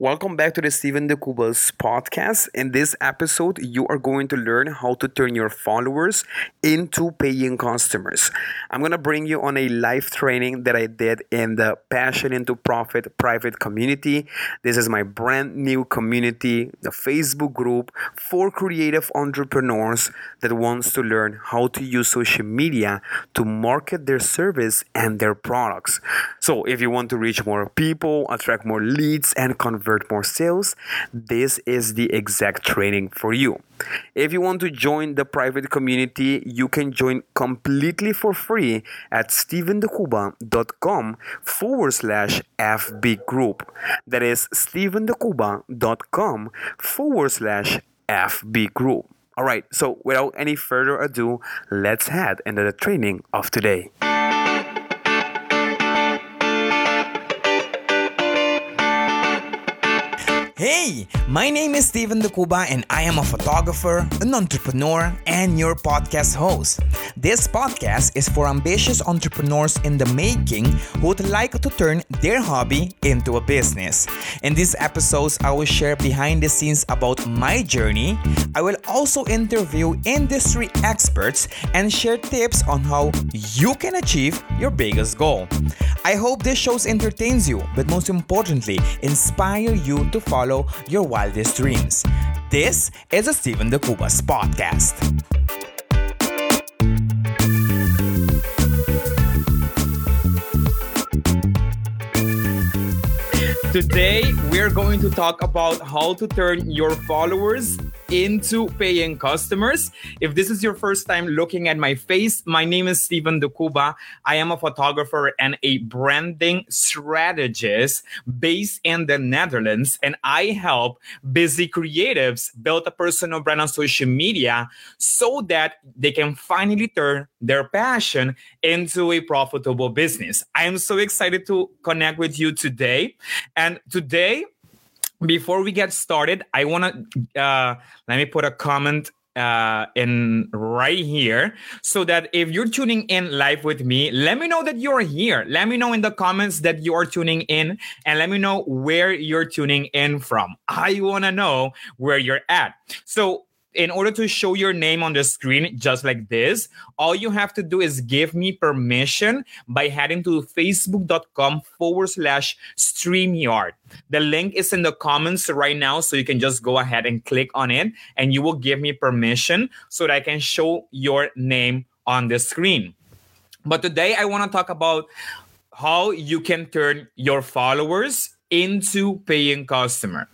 Welcome back to the Steven De Cuba's podcast. In this episode, you are going to learn how to turn your followers into paying customers. I'm going to bring you on a live training that I did in the Passion into Profit private community. This is my brand new community, the Facebook group for creative entrepreneurs that wants to learn how to use social media to market their service and their products. So, if you want to reach more people, attract more leads, and convert convert more sales, this is the exact training for you. If you want to join the private community, you can join completely for free at stevendecuba.com forward slash FB group. That is stevendecuba.com forward slash FB group. All right, so without any further ado, let's head into the training of today. Hey, my name is Steven De Cuba and I am a photographer, an entrepreneur, and your podcast host. This podcast is for ambitious entrepreneurs in the making who would like to turn their hobby into a business. In these episodes, I will share behind the scenes about my journey. I will also interview industry experts and share tips on how you can achieve your biggest goal. I hope this show entertains you, but most importantly, inspire you to follow follow your wildest dreams. This is a Steven De Cuba's podcast. Today, we're going to talk about how to turn your followers into paying customers. If this is your first time looking at my face, my name is Steven De Cuba. I am a photographer and a branding strategist based in the Netherlands, and I help busy creatives build a personal brand on social media so that they can finally turn their passion into a profitable business. I am so excited to connect with you today. And today, before we get started, I want to uh, let me put a comment uh, in right here so that if you're tuning in live with me, let me know that you're here. Let me know in the comments that you are tuning in and let me know where you're tuning in from. I want to know where you're at. So in order to show your name on the screen just like this, all you have to do is give me permission by heading to facebook.com forward slash StreamYard. The link is in the comments right now, so you can just go ahead and click on it, and you will give me permission so that I can show your name on the screen. But today I want to talk about how you can turn your followers into paying customer.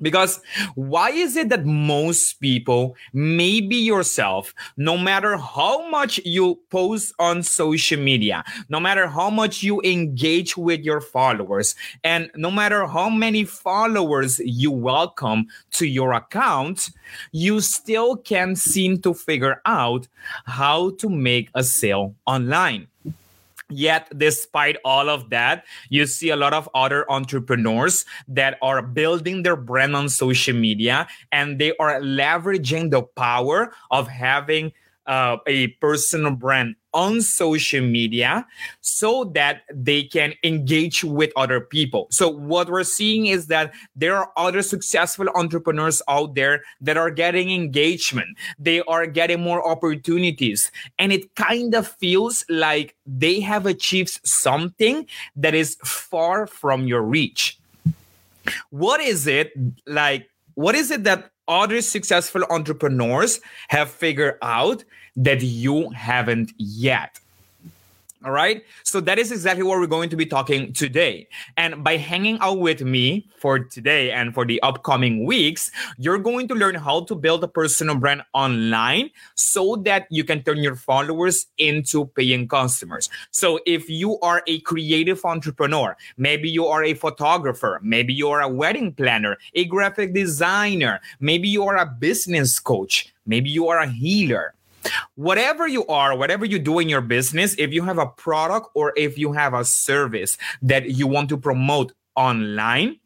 Because why is it that most people, maybe yourself, no matter how much you post on social media, no matter how much you engage with your followers, and no matter how many followers you welcome to your account, you still can't seem to figure out how to make a sale online? Yet, despite all of that, you see a lot of other entrepreneurs that are building their brand on social media and they are leveraging the power of having uh, a personal brand on social media so that they can engage with other people. So, what we're seeing is that there are other successful entrepreneurs out there that are getting engagement, they are getting more opportunities, and it kind of feels like they have achieved something that is far from your reach. What is it like? What is it that other successful entrepreneurs have figured out that you haven't yet. All right. So that is exactly what we're going to be talking today. And by hanging out with me for today and for the upcoming weeks, you're going to learn how to build a personal brand online so that you can turn your followers into paying customers. So if you are a creative entrepreneur, maybe you are a photographer, maybe you are a wedding planner, a graphic designer, maybe you are a business coach, maybe you are a healer Whatever you are, whatever you do in your business, if you have a product or if you have a service that you want to promote online,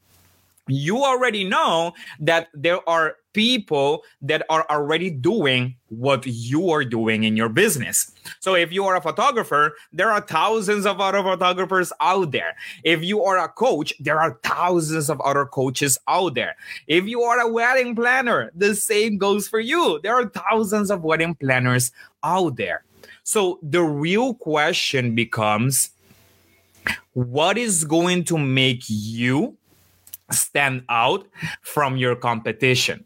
you already know that there are people that are already doing what you are doing in your business. So if you are a photographer, there are thousands of other photographers out there. If you are a coach, there are thousands of other coaches out there. If you are a wedding planner, the same goes for you. There are thousands of wedding planners out there. So the real question becomes what is going to make you stand out from your competition?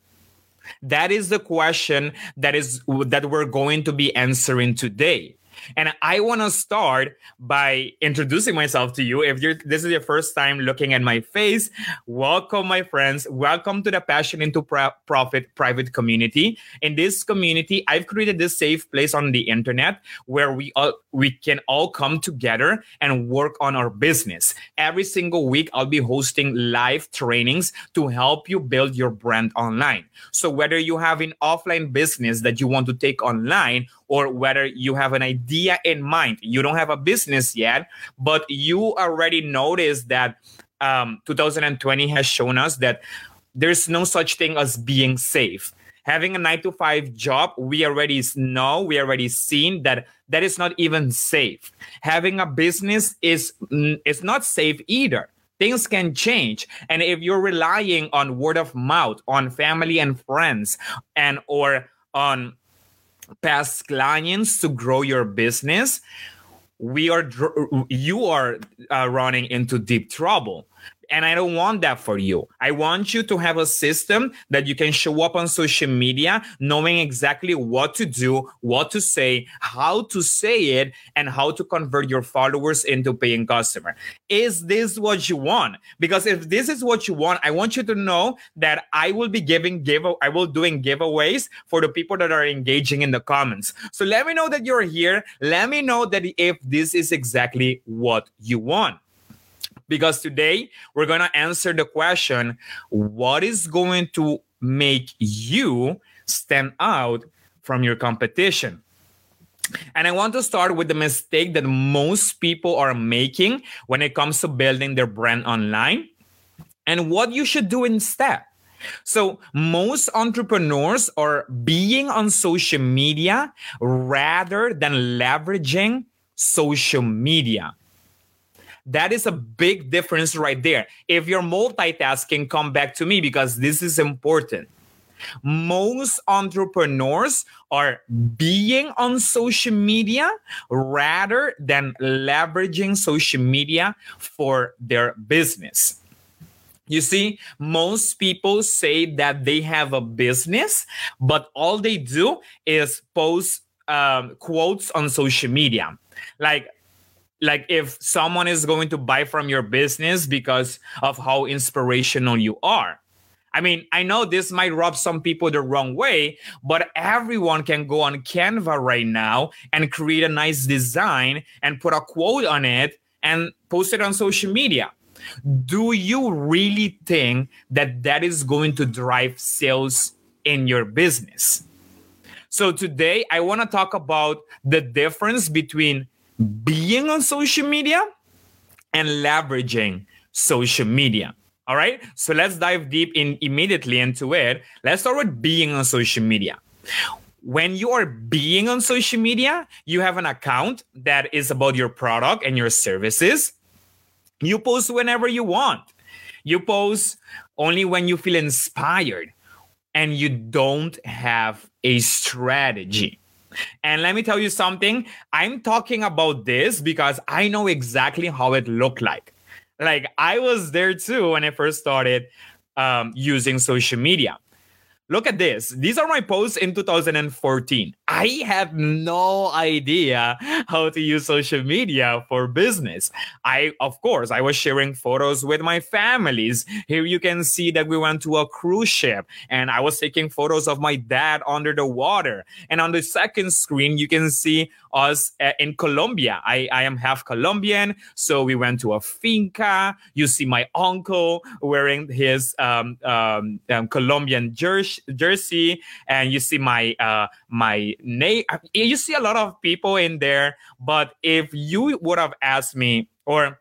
That is the question that is that we're going to be answering today. And I want to start by introducing myself to you. If you're this is your first time looking at my face, welcome, my friends. Welcome to the Passion into Pro- Profit private community. In this community, I've created this safe place on the internet where we all we can all come together and work on our business. Every single week, I'll be hosting live trainings to help you build your brand online. So whether you have an offline business that you want to take online or whether you have an idea in mind. You don't have a business yet, but you already noticed that um, 2020 has shown us that there's no such thing as being safe. Having a nine to five job, we already know, we already seen that that is not even safe. Having a business is is not safe either. Things can change. And if you're relying on word of mouth on family and friends and or on past clients to grow your business we are you are uh, running into deep trouble and I don't want that for you. I want you to have a system that you can show up on social media knowing exactly what to do, what to say, how to say it, and how to convert your followers into paying customer. Is this what you want? Because if this is what you want, I want you to know that I will be giving give I will doing giveaways for the people that are engaging in the comments. So let me know that you're here. Let me know that if this is exactly what you want because today we're going to answer the question what is going to make you stand out from your competition? And I want to start with the mistake that most people are making when it comes to building their brand online and what you should do instead. So, most entrepreneurs are being on social media rather than leveraging social media. That is a big difference right there. If you're multitasking, come back to me because this is important. Most entrepreneurs are being on social media rather than leveraging social media for their business. You see, most people say that they have a business, but all they do is post um, quotes on social media. Like, like if someone is going to buy from your business because of how inspirational you are. I mean i know this might rub some people the wrong way but everyone can go on canva right now and create a nice design and put a quote on it and post it on social media. Do you really think that that is going to drive sales in your business? So today i want to talk about the difference between being on social media and leveraging social media. All right. So let's dive deep in immediately into it. Let's start with being on social media. When you are being on social media, you have an account that is about your product and your services. You post whenever you want. You post only when you feel inspired and you don't have a strategy. And let me tell you something. I'm talking about this because I know exactly how it looked like. Like I was there too when I first started um, using social media. Look at this. These are my posts in 2014. I had no idea how to use social media for business. I, of course, I was sharing photos with my families. Here you can see that we went to a cruise ship and I was taking photos of my dad under the water. And on the second screen, you can see us uh, in Colombia. I, I am half Colombian, so we went to a finca. You see my uncle wearing his um, um, um, Colombian jersey, jersey, and you see my uh, my name. You see a lot of people in there. But if you would have asked me, or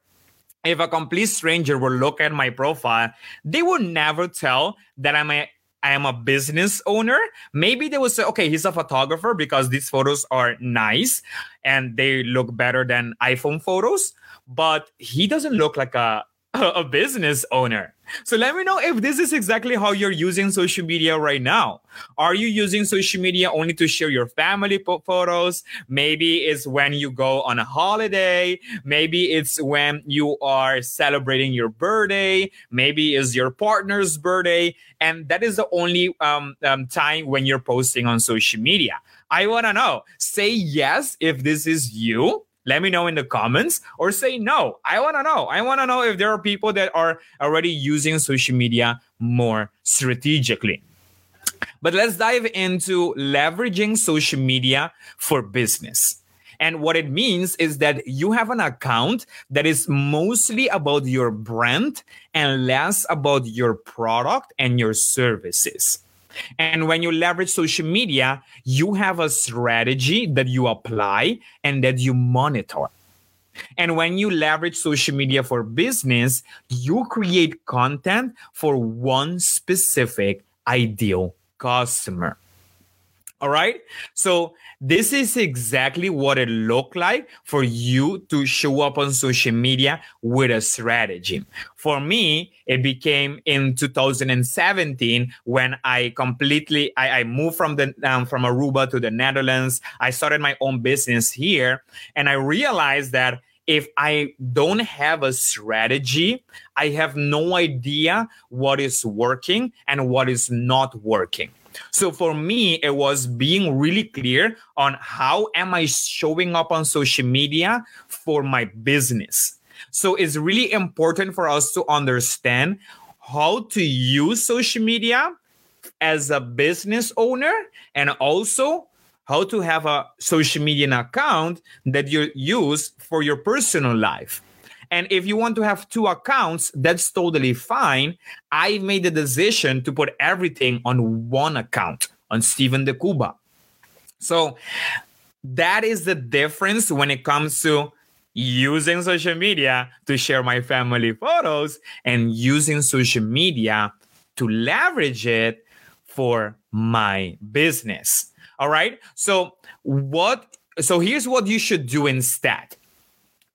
if a complete stranger would look at my profile, they would never tell that I'm a I am a business owner, maybe they will say, okay, he's a photographer because these photos are nice and they look better than iPhone photos, but he doesn't look like a a business owner. So let me know if this is exactly how you're using social media right now. Are you using social media only to share your family po- photos? Maybe it's when you go on a holiday. Maybe it's when you are celebrating your birthday. Maybe it's your partner's birthday. And that is the only um, um, time when you're posting on social media. I want to know. Say yes if this is you let me know in the comments or say no. I want to know. I want to know if there are people that are already using social media more strategically. But let's dive into leveraging social media for business. And what it means is that you have an account that is mostly about your brand and less about your product and your services. And when you leverage social media, you have a strategy that you apply and that you monitor. And when you leverage social media for business, you create content for one specific ideal customer. All right. So this is exactly what it looked like for you to show up on social media with a strategy. For me, it became in 2017 when I completely I, I moved from the um, from Aruba to the Netherlands. I started my own business here, and I realized that if I don't have a strategy, I have no idea what is working and what is not working. So for me, it was being really clear on how am I showing up on social media for my business. So it's really important for us to understand how to use social media as a business owner and also how to have a social media account that you use for your personal life. And if you want to have two accounts, that's totally fine. I made the decision to put everything on one account on Steven de Cuba. So that is the difference when it comes to using social media to share my family photos and using social media to leverage it for my business. All right. So, what? So, here's what you should do instead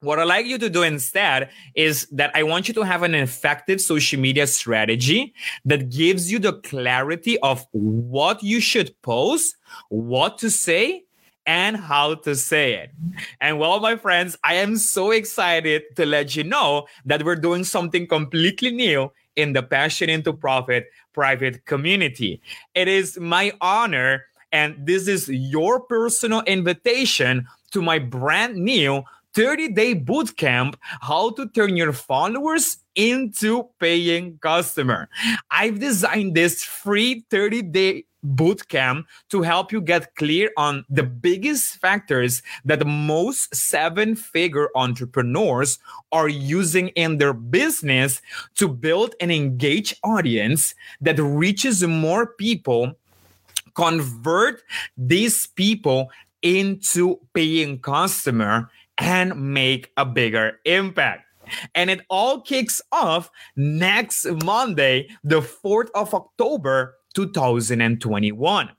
what I like you to do instead is that I want you to have an effective social media strategy that gives you the clarity of what you should post, what to say, and how to say it. And well, my friends, I am so excited to let you know that we're doing something completely new in the Passion into Profit private community. It is my honor, and this is your personal invitation to my brand new 30 day bootcamp how to turn your followers into paying customer. I've designed this free 30 day bootcamp to help you get clear on the biggest factors that most seven figure entrepreneurs are using in their business to build an engaged audience that reaches more people convert these people into paying customer and make a bigger impact. And it all kicks off next Monday, the 4th of October, 2021.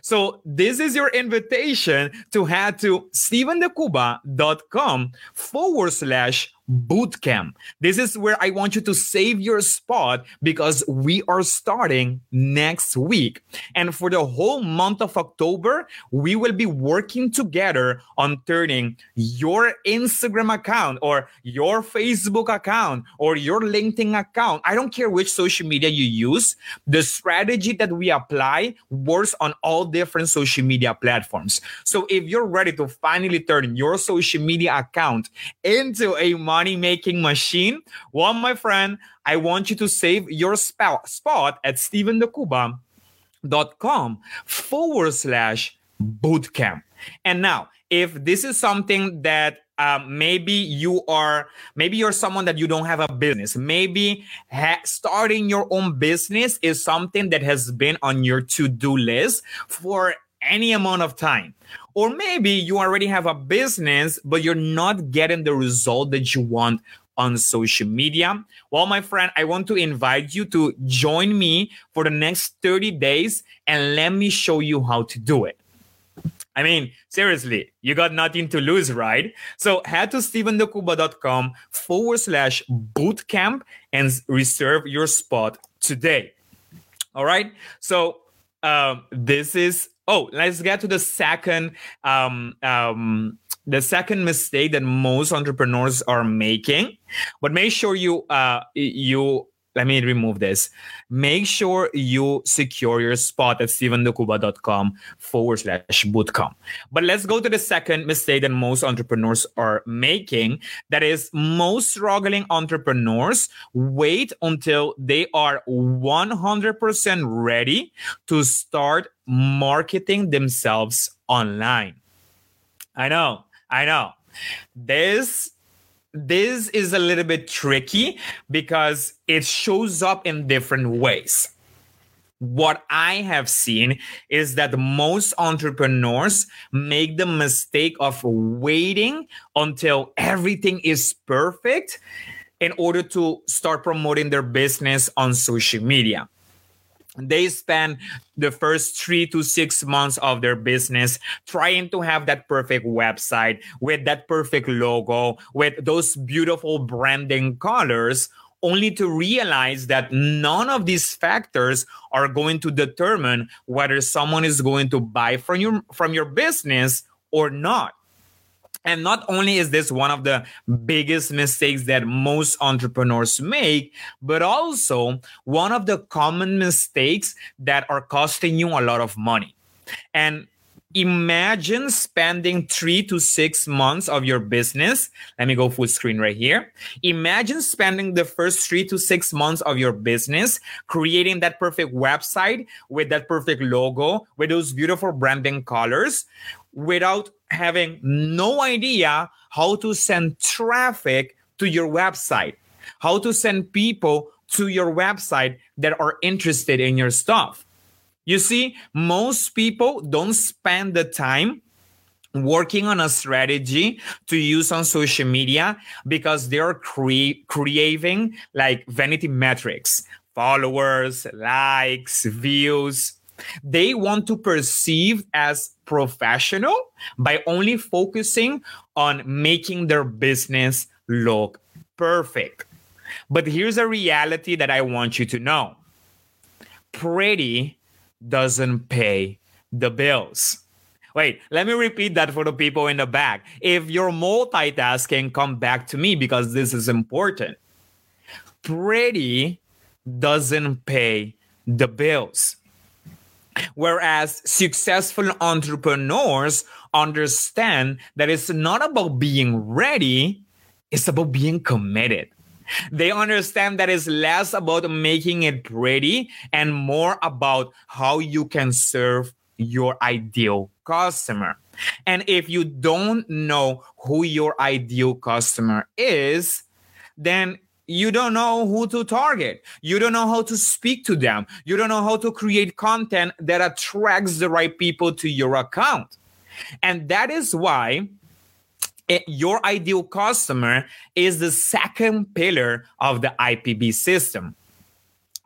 So this is your invitation to head to stevendecuba.com forward slash bootcamp. This is where I want you to save your spot because we are starting next week. And for the whole month of October, we will be working together on turning your Instagram account or your Facebook account or your LinkedIn account. I don't care which social media you use. The strategy that we apply works on all different social media platforms. So if you're ready to finally turn your social media account into a money making machine? Well, my friend, I want you to save your spot, spot at stevendecuba.com forward slash bootcamp. And now, if this is something that um, maybe you are maybe you're someone that you don't have a business maybe ha- starting your own business is something that has been on your to-do list for any amount of time or maybe you already have a business, but you're not getting the result that you want on social media? Well, my friend, I want to invite you to join me for the next 30 days and let me show you how to do it. I mean, seriously, you got nothing to lose, right? So head to stevendecuba.com forward slash bootcamp and reserve your spot today. All right. So um, this is, oh, let's get to the second, um, um, the second mistake that most entrepreneurs are making. But make sure you, uh, you let me remove this. Make sure you secure your spot at stevendecuba.com forward slash bootcamp. But let's go to the second mistake that most entrepreneurs are making. That is, most struggling entrepreneurs wait until they are 100% ready to start marketing themselves online. I know, I know. This this is a little bit tricky because it shows up in different ways. What I have seen is that most entrepreneurs make the mistake of waiting until everything is perfect in order to start promoting their business on social media they spend the first three to six months of their business trying to have that perfect website with that perfect logo, with those beautiful branding colors, only to realize that none of these factors are going to determine whether someone is going to buy from your from your business or not. And not only is this one of the biggest mistakes that most entrepreneurs make, but also one of the common mistakes that are costing you a lot of money. And imagine spending three to six months of your business. Let me go full screen right here. Imagine spending the first three to six months of your business creating that perfect website with that perfect logo, with those beautiful branding colors without having no idea how to send traffic to your website, how to send people to your website that are interested in your stuff. You see, most people don't spend the time working on a strategy to use on social media because they're cre- like vanity metrics, followers, likes, views. They want to perceive as professional by only focusing on making their business look perfect. But here's a reality that I want you to know pretty doesn't pay the bills. Wait, let me repeat that for the people in the back. If you're multitasking, come back to me because this is important. Pretty doesn't pay the bills. Whereas successful entrepreneurs understand that it's not about being ready, it's about being committed. They understand that it's less about making it pretty and more about how you can serve your ideal customer. And if you don't know who your ideal customer is, then you don't know who to target. You don't know how to speak to them. You don't know how to create content that attracts the right people to your account. And that is why it, your ideal customer is the second pillar of the IPB system.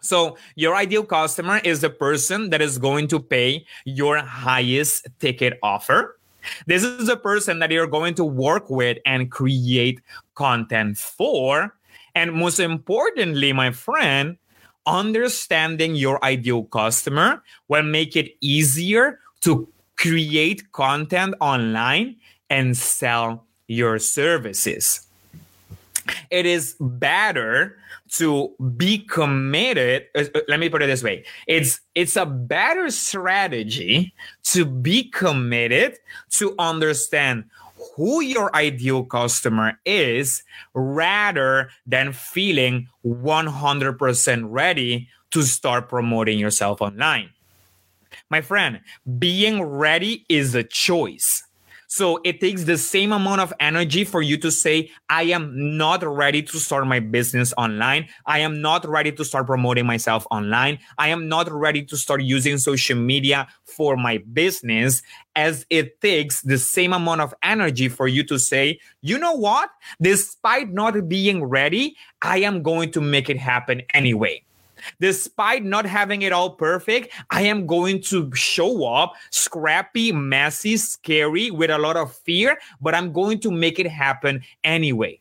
So, your ideal customer is the person that is going to pay your highest ticket offer. This is the person that you're going to work with and create content for and most importantly, my friend, understanding your ideal customer will make it easier to create content online and sell your services. It is better to be committed uh, uh, let me put it this way it's it's a better strategy to be committed to understand who your ideal customer is rather than feeling 100% ready to start promoting yourself online. My friend, being ready is a choice. So it takes the same amount of energy for you to say, I am not ready to start my business online. I am not ready to start promoting myself online. I am not ready to start using social media for my business as it takes the same amount of energy for you to say, you know what? Despite not being ready, I am going to make it happen anyway. Despite not having it all perfect, I am going to show up scrappy, messy, scary, with a lot of fear, but I'm going to make it happen anyway.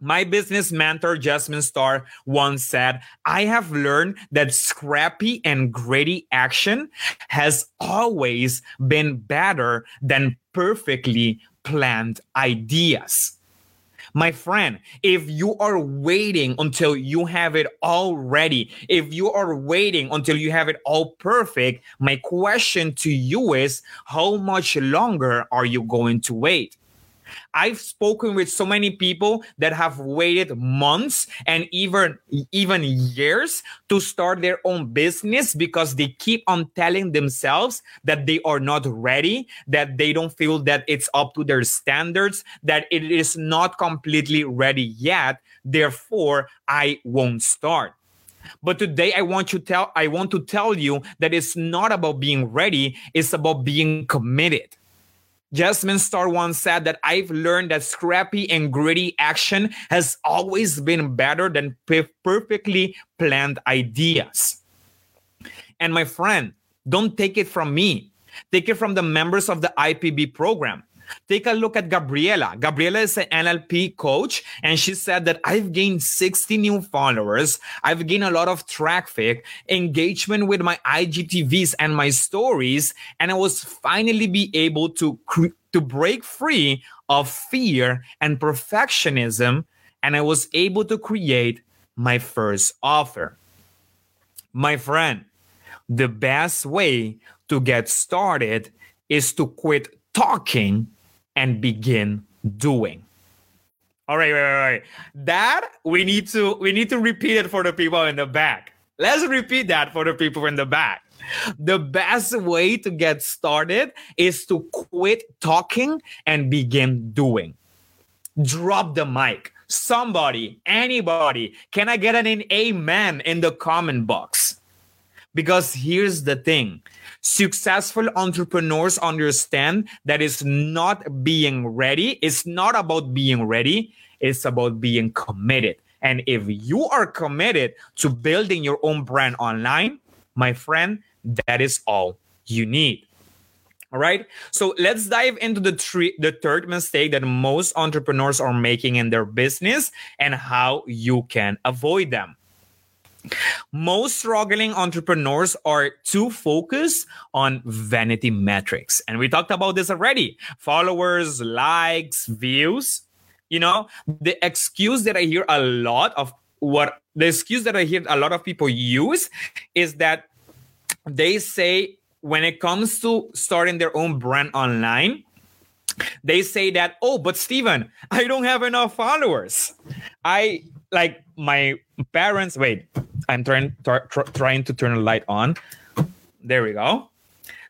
My business mentor, Jasmine Star, once said, I have learned that scrappy and gritty action has always been better than perfectly planned ideas. My friend, if you are waiting until you have it all ready, if you are waiting until you have it all perfect, my question to you is how much longer are you going to wait? I've spoken with so many people that have waited months and even even years to start their own business because they keep on telling themselves that they are not ready, that they don't feel that it's up to their standards, that it is not completely ready yet. Therefore, I won't start. But today I want to tell I want to tell you that it's not about being ready, it's about being committed. Jasmine Star once said that I've learned that scrappy and gritty action has always been better than perfectly planned ideas. And my friend, don't take it from me. Take it from the members of the IPB program. Take a look at Gabriela. Gabriela is an NLP coach, and she said that I've gained 60 new followers. I've gained a lot of traffic, engagement with my IGTVs and my stories, and I was finally be able to to break free of fear and perfectionism, and I was able to create my first offer. My friend, the best way to get started is to quit talking and begin doing. All right, right, right, right. That we need to we need to repeat it for the people in the back. Let's repeat that for the people in the back. The best way to get started is to quit talking and begin doing. Drop the mic. Somebody, anybody, can I get an amen in the comment box? Because here's the thing Successful entrepreneurs understand that it's not being ready. It's not about being ready. It's about being committed. And if you are committed to building your own brand online, my friend, that is all you need. All right. So let's dive into the three, the third mistake that most entrepreneurs are making in their business and how you can avoid them. Most struggling entrepreneurs are too focused on vanity metrics. And we talked about this already followers, likes, views. You know, the excuse that I hear a lot of what the excuse that I hear a lot of people use is that they say when it comes to starting their own brand online, they say that, oh, but Steven, I don't have enough followers. I like my parents. Wait, I'm trying tr- trying to turn the light on. There we go.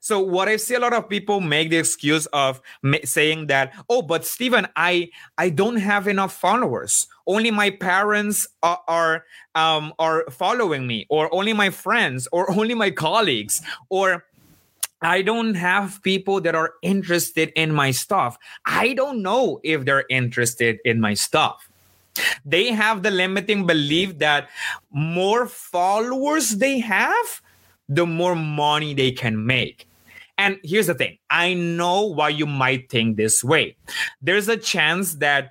So what I see a lot of people make the excuse of ma- saying that, oh, but steven I I don't have enough followers. Only my parents are are, um, are following me, or only my friends, or only my colleagues, or I don't have people that are interested in my stuff. I don't know if they're interested in my stuff. They have the limiting belief that more followers they have, the more money they can make. And here's the thing I know why you might think this way. There's a chance that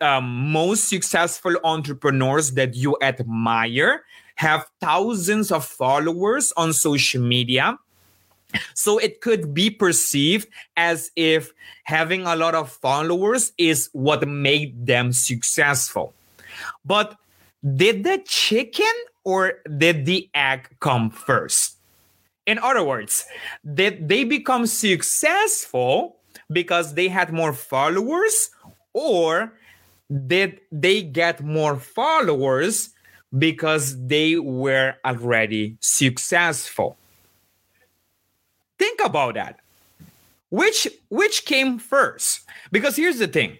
um, most successful entrepreneurs that you admire have thousands of followers on social media so it could be perceived as if having a lot of followers is what made them successful. But did the chicken or did the egg come first? In other words, did they become successful because they had more followers or did they get more followers because they were already successful? Think about that. which which came first? Because here's the thing.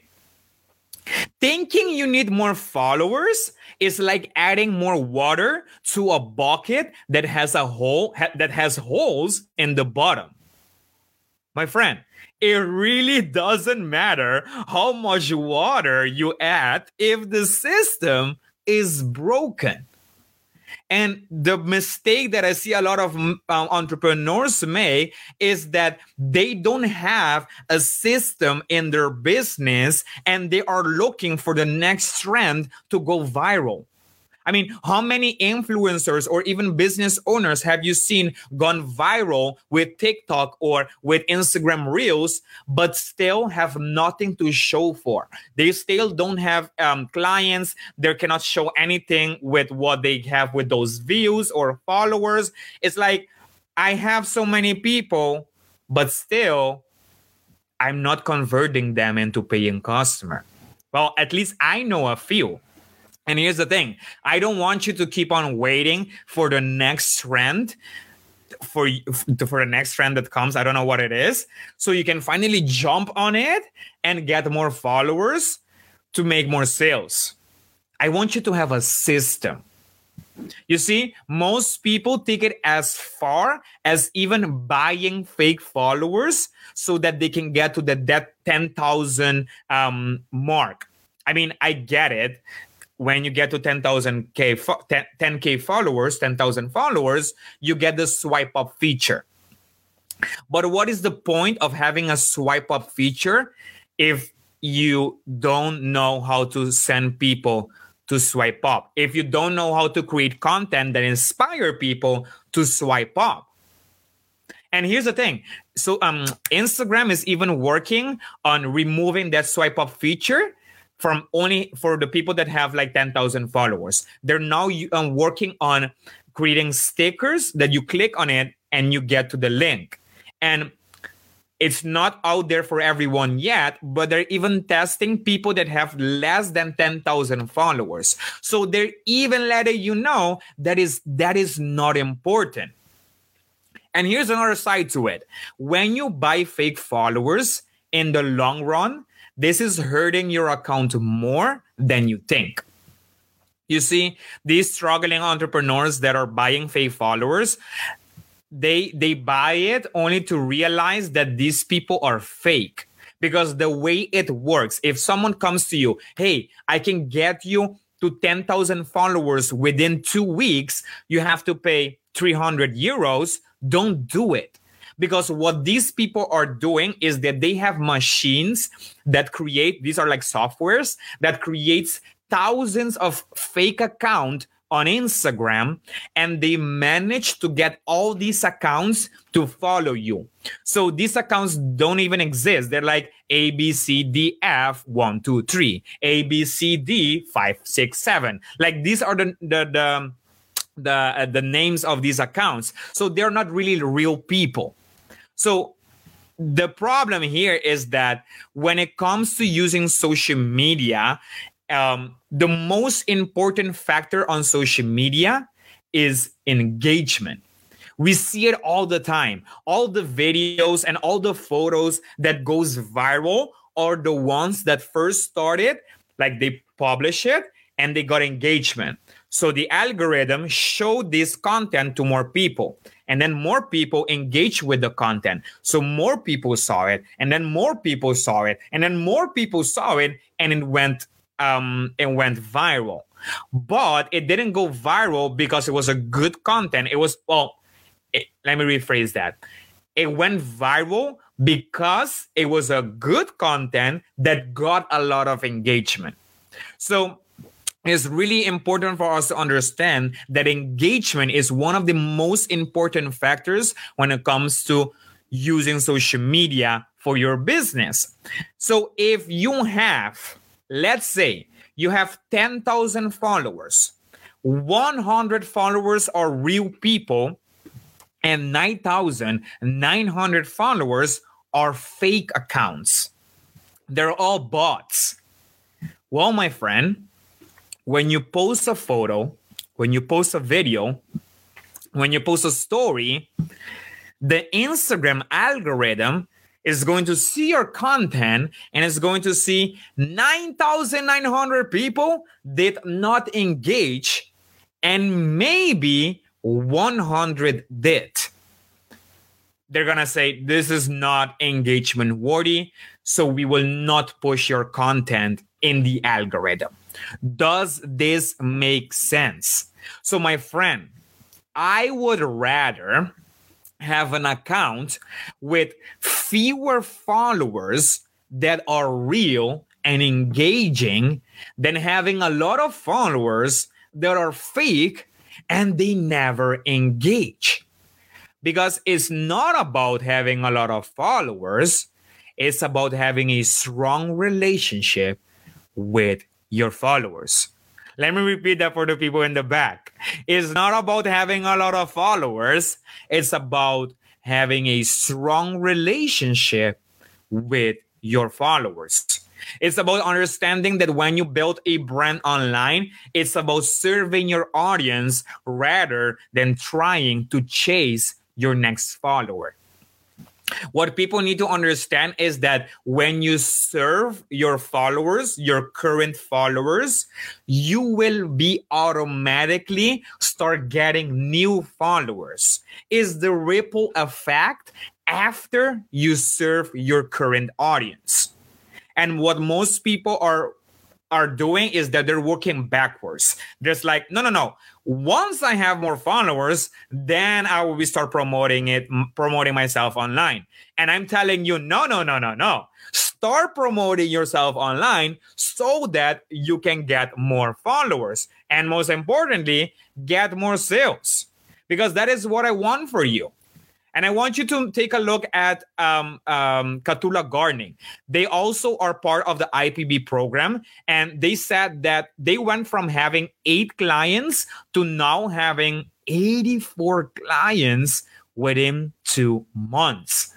Thinking you need more followers is like adding more water to a bucket that has a hole ha- that has holes in the bottom. My friend, it really doesn't matter how much water you add if the system is broken. And the mistake that I see a lot of um, entrepreneurs make is that they don't have a system in their business and they are looking for the next trend to go viral. I mean, how many influencers or even business owners have you seen gone viral with TikTok or with Instagram Reels, but still have nothing to show for? They still don't have um, clients. They cannot show anything with what they have with those views or followers. It's like, I have so many people, but still, I'm not converting them into paying customer. Well, at least I know a few and here's the thing I don't want you to keep on waiting for the next trend for for the next trend that comes. I don't know what it is. So you can finally jump on it and get more followers to make more sales. I want you to have a system. You see, most people take it as far as even buying fake followers so that they can get to the that 10,000 um, mark. I mean, I get it when you get to 10,000 K, 10, k followers, 10,000 followers, you get the swipe up feature. But what is the point of having a swipe up feature if you don't know how to send people to swipe up? If you don't know how to create content that inspire people to swipe up? And here's the thing. So um Instagram is even working on removing that swipe up feature from only for the people that have like 10,000 followers. They're now um, working on creating stickers that you click on it and you get to the link. And it's not out there for everyone yet, but they're even testing people that have less than 10,000 followers. So they're even letting you know that is that is not important. And here's another side to it. When you buy fake followers in the long run, this is hurting your account more than you think. You see, these struggling entrepreneurs that are buying fake followers, they they buy it only to realize that these people are fake because the way it works if someone comes to you hey i can get you to 10,000 followers within 2 weeks you have to pay 300 euros don't do it because what these people are doing is that they have machines that create these are like softwares that creates thousands of fake account on Instagram and they manage to get all these accounts to follow you. So these accounts don't even exist. They're like A, B, C, D, F, one, two, three, A, B, C, D, five, six, seven. Like these are the, the, the, the, uh, the names of these accounts. So they're not really real people. So the problem here is that when it comes to using social media, um, the most important factor on social media is engagement. We see it all the time. All the videos and all the photos that goes viral are the ones that first started, like they publish it and they got engagement. So the algorithm showed this content to more people and then more people engaged with the content. So more people saw it and then more people saw it and then more people saw it and it went um it went viral. But it didn't go viral because it was a good content. It was well it, let me rephrase that. It went viral because it was a good content that got a lot of engagement. So it's really important for us to understand that engagement is one of the most important factors when it comes to using social media for your business. So if you have, let's say, you have 10,000 followers, 100 followers are real people, and 9,900 followers are fake accounts. They're all bots. Well, my friend, when you post a photo, when you post a video, when you post a story, the Instagram algorithm is going to see your content and is going to see 9,900 people did not engage and maybe 100 did. They're going to say, This is not engagement worthy. So we will not push your content in the algorithm. Does this make sense? So, my friend, I would rather have an account with fewer followers that are real and engaging than having a lot of followers that are fake and they never engage. Because it's not about having a lot of followers, it's about having a strong relationship with your followers. Let me repeat that for the people in the back. It's not about having a lot of followers, it's about having a strong relationship with your followers. It's about understanding that when you build a brand online, it's about serving your audience rather than trying to chase your next follower. What people need to understand is that when you serve your followers, your current followers, you will be automatically start getting new followers. Is the ripple effect after you serve your current audience. And what most people are are doing is that they're working backwards. There's like, no, no, no. Once I have more followers, then I will be start promoting it, promoting myself online. And I'm telling you, no, no, no, no, no. Start promoting yourself online so that you can get more followers. And most importantly, get more sales. Because that is what I want for you. And I want you to take a look at um, um, Katula Gardening. They also are part of the IPB program. And they said that they went from having eight clients to now having 84 clients within two months.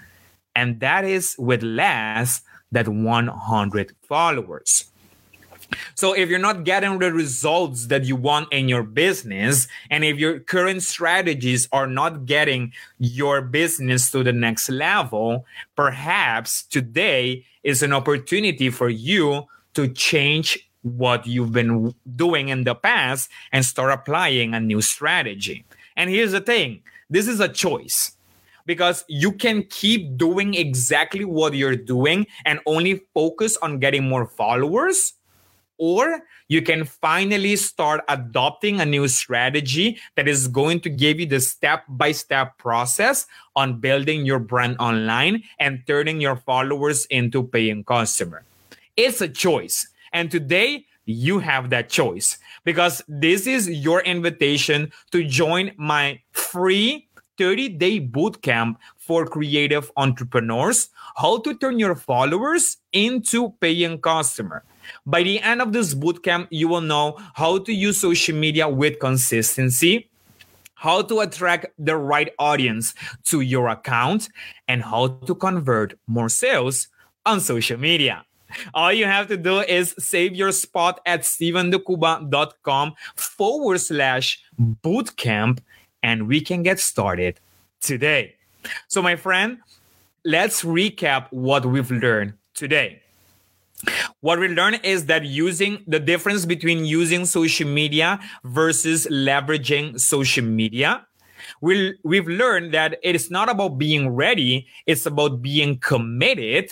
And that is with less than 100 followers. So if you're not getting the results that you want in your business, and if your current strategies are not getting your business to the next level, perhaps today is an opportunity for you to change what you've been doing in the past and start applying a new strategy. And here's the thing this is a choice because you can keep doing exactly what you're doing and only focus on getting more followers or you can finally start adopting a new strategy that is going to give you the step by step process on building your brand online and turning your followers into paying customer. It's a choice. And today you have that choice because this is your invitation to join my free 30 day bootcamp for creative entrepreneurs how to turn your followers into paying customer by the end of this bootcamp, you will know how to use social media with consistency, how to attract the right audience to your account, and how to convert more sales on social media. All you have to do is save your spot at stevendecuba.com forward slash bootcamp, and we can get started today. So, my friend, let's recap what we've learned today. What we learn is that using the difference between using social media versus leveraging social media. We, we've learned that it is not about being ready, it's about being committed.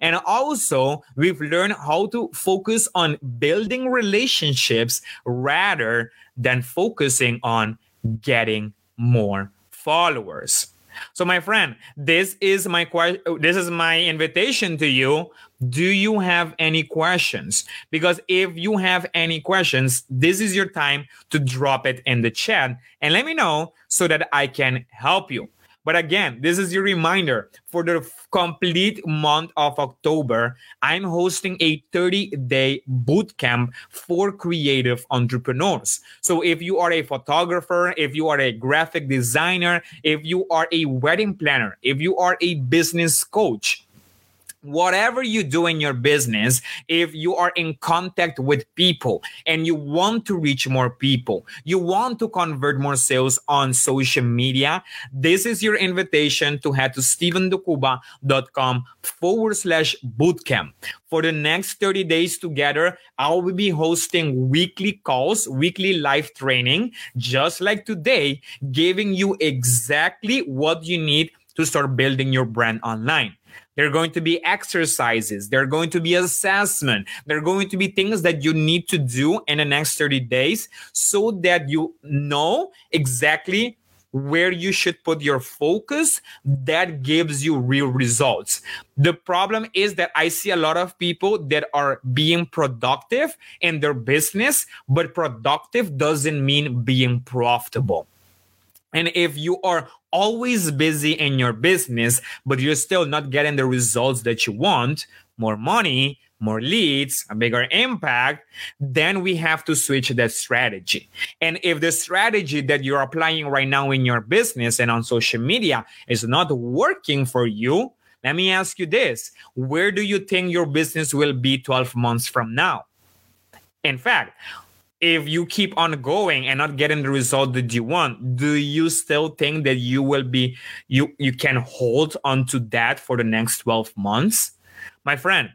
And also, we've learned how to focus on building relationships rather than focusing on getting more followers. So, my friend, this is my question. This is my invitation to you do you have any questions? Because if you have any questions, this is your time to drop it in the chat and let me know so that I can help you. But again, this is your reminder for the complete month of October. I'm hosting a 30 day bootcamp for creative entrepreneurs. So if you are a photographer, if you are a graphic designer, if you are a wedding planner, if you are a business coach, whatever you do in your business, if you are in contact with people and you want to reach more people, you want to convert more sales on social media, this is your invitation to head to stevendecuba.com forward slash bootcamp. For the next 30 days together, I will be hosting weekly calls, weekly live training, just like today, giving you exactly what you need to start building your brand online. There are going to be exercises. There are going to be assessment. There are going to be things that you need to do in the next 30 days so that you know exactly where you should put your focus that gives you real results. The problem is that I see a lot of people that are being productive in their business, but productive doesn't mean being profitable. And if you are always busy in your business, but you're still not getting the results that you want, more money, more leads, a bigger impact, then we have to switch that strategy. And if the strategy that you're applying right now in your business and on social media is not working for you, let me ask you this where do you think your business will be 12 months from now? In fact, if you keep on going and not getting the result that you want do you still think that you will be you you can hold on to that for the next 12 months? My friend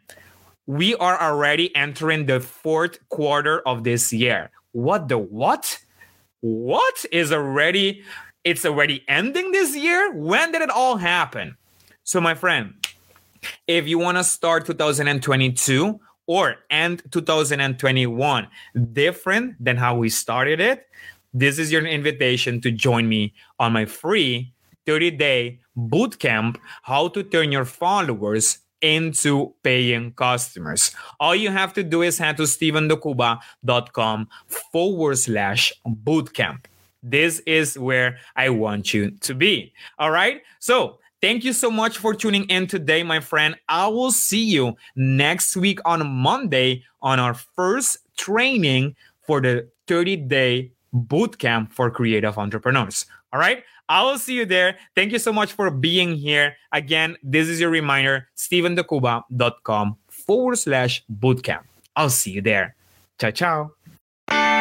we are already entering the fourth quarter of this year. What the what? What is already it's already ending this year? When did it all happen? So my friend if you want to start 2022 or end 2021 different than how we started it, this is your invitation to join me on my free 30 day bootcamp how to turn your followers into paying customers. All you have to do is head to stevendecuba.com forward slash bootcamp. This is where I want you to be. All right. So Thank you so much for tuning in today, my friend. I will see you next week on Monday on our first training for the 30 day bootcamp for creative entrepreneurs. All right. I will see you there. Thank you so much for being here. Again, this is your reminder stevendecuba.com forward slash bootcamp. I'll see you there. Ciao, ciao.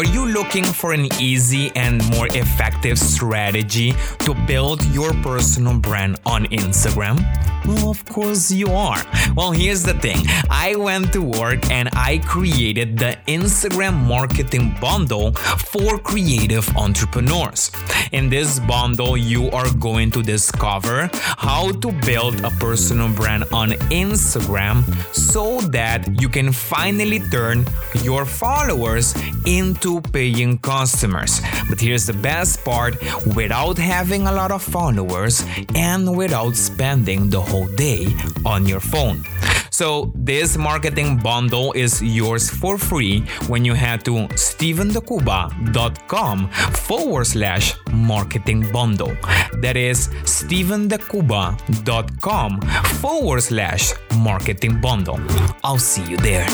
Are you looking for an easy and more effective strategy to build your personal brand on Instagram? Well, of course you are. Well, here's the thing I went to work and I created the Instagram marketing bundle for creative entrepreneurs. In this bundle, you are going to discover how to build a personal brand on Instagram so that you can finally turn your followers into to paying customers. But here's the best part without having a lot of followers and without spending the whole day on your phone. So, this marketing bundle is yours for free when you head to stevendecuba.com forward slash marketing bundle. That is stevendecuba.com forward slash marketing bundle. I'll see you there.